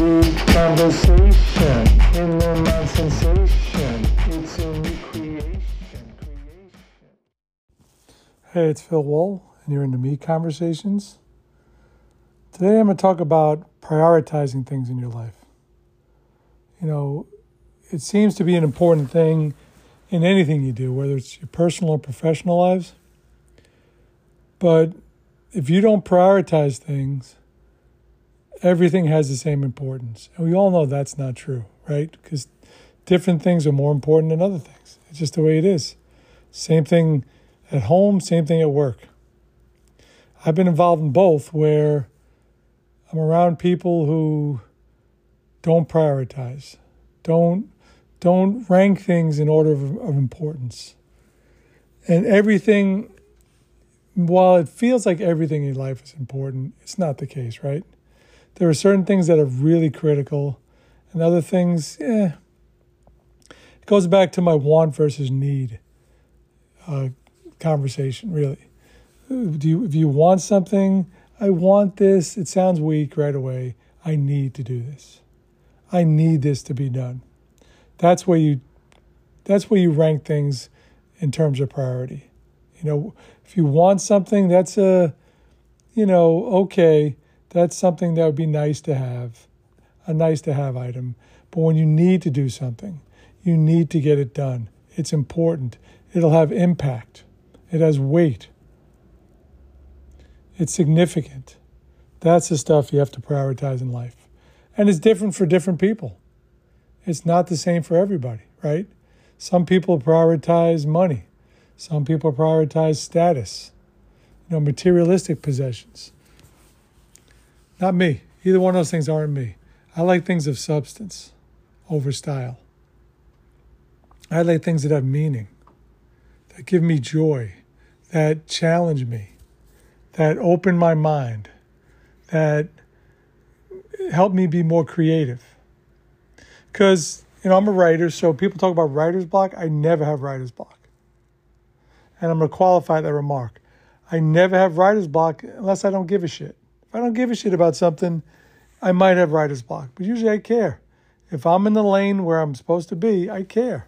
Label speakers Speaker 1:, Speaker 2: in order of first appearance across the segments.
Speaker 1: conversation, sensation. It's new creation.
Speaker 2: Hey, it's Phil Wohl, and you're into Me Conversations. Today I'm going to talk about prioritizing things in your life. You know, it seems to be an important thing in anything you do, whether it's your personal or professional lives. But if you don't prioritize things, everything has the same importance. And we all know that's not true, right? Because different things are more important than other things. It's just the way it is. Same thing at home, same thing at work. I've been involved in both where I'm around people who don't prioritize, don't don't rank things in order of, of importance. And everything while it feels like everything in life is important, it's not the case, right? There are certain things that are really critical, and other things, eh. It goes back to my want versus need uh, conversation, really. Do you, if you want something, I want this, it sounds weak right away. I need to do this. I need this to be done. That's where you that's where you rank things in terms of priority. You know, if you want something, that's a, you know, okay, that's something that would be nice to have, a nice to have item. But when you need to do something, you need to get it done. It's important. It'll have impact. It has weight. It's significant. That's the stuff you have to prioritize in life. And it's different for different people. It's not the same for everybody, right? Some people prioritize money. Some people prioritize status, you know, materialistic possessions. Not me. Either one of those things aren't me. I like things of substance over style. I like things that have meaning, that give me joy, that challenge me, that open my mind, that help me be more creative. Because, you know, I'm a writer, so people talk about writer's block. I never have writer's block and I'm going to qualify that remark. I never have writer's block unless I don't give a shit. If I don't give a shit about something, I might have writer's block, but usually I care. If I'm in the lane where I'm supposed to be, I care.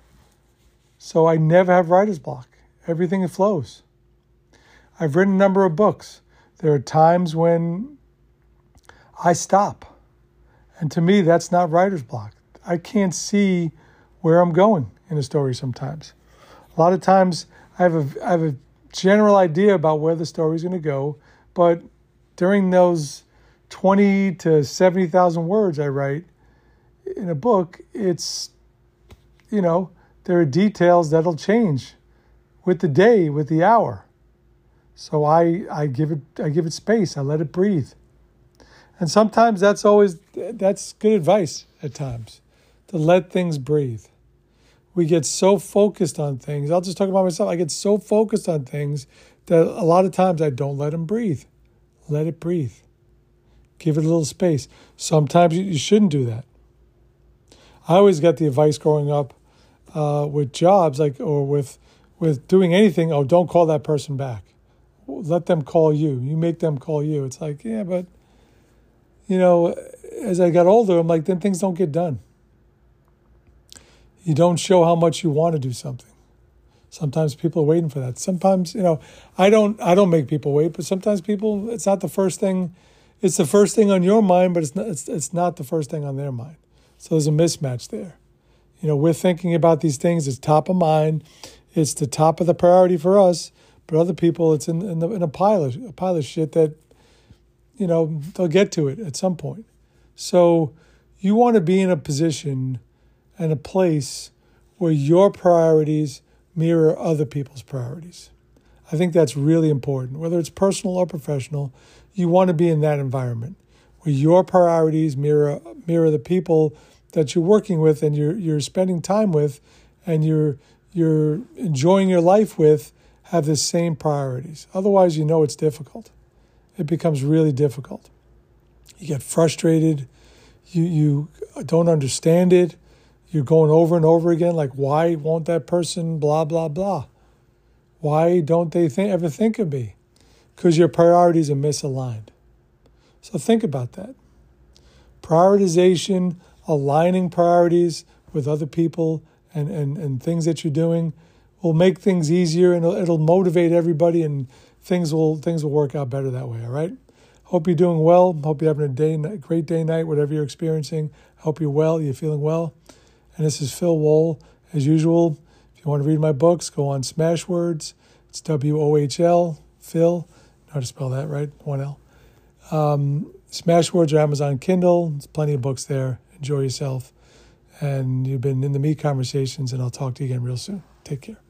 Speaker 2: So I never have writer's block. Everything flows. I've written a number of books. There are times when I stop. And to me, that's not writer's block. I can't see where I'm going in a story sometimes. A lot of times I have a I have a general idea about where the story's going to go, but during those twenty to seventy thousand words I write in a book, it's you know there are details that'll change with the day, with the hour. So I I give it I give it space. I let it breathe. And sometimes that's always that's good advice at times to let things breathe we get so focused on things. I'll just talk about myself. I get so focused on things that a lot of times I don't let them breathe. Let it breathe. Give it a little space. Sometimes you shouldn't do that. I always got the advice growing up uh, with jobs, like or with with doing anything. Oh, don't call that person back. Let them call you. You make them call you. It's like, yeah, but you know, as I got older, I'm like, then things don't get done. You don't show how much you want to do something. Sometimes people are waiting for that. Sometimes, you know, I don't I don't make people wait, but sometimes people it's not the first thing it's the first thing on your mind, but it's not it's, it's not the first thing on their mind. So there's a mismatch there. You know, we're thinking about these things, it's top of mind, it's the top of the priority for us, but other people it's in in, the, in a pile of a pile of shit that you know, they'll get to it at some point. So you want to be in a position and a place where your priorities mirror other people's priorities. I think that's really important. Whether it's personal or professional, you want to be in that environment where your priorities mirror mirror the people that you're working with and you're you're spending time with and you're you're enjoying your life with have the same priorities. Otherwise, you know it's difficult. It becomes really difficult. You get frustrated, you you don't understand it, you're going over and over again, like, why won't that person blah, blah, blah? Why don't they think, ever think of me? Because your priorities are misaligned. So think about that. prioritization, aligning priorities with other people and, and, and things that you're doing will make things easier and it'll, it'll motivate everybody and things will things will work out better that way all right hope you're doing well hope you're having a day great day night whatever you're experiencing hope you're well you're feeling well and this is phil wohl as usual. If you want to read my books go on smashwords. It's w-o-h-l phil. Know how to spell that right? One l. Um, smashwords or amazon kindle. There's plenty of books there. Enjoy yourself. And you've been in the me conversations and i'll talk to you again real soon. Take care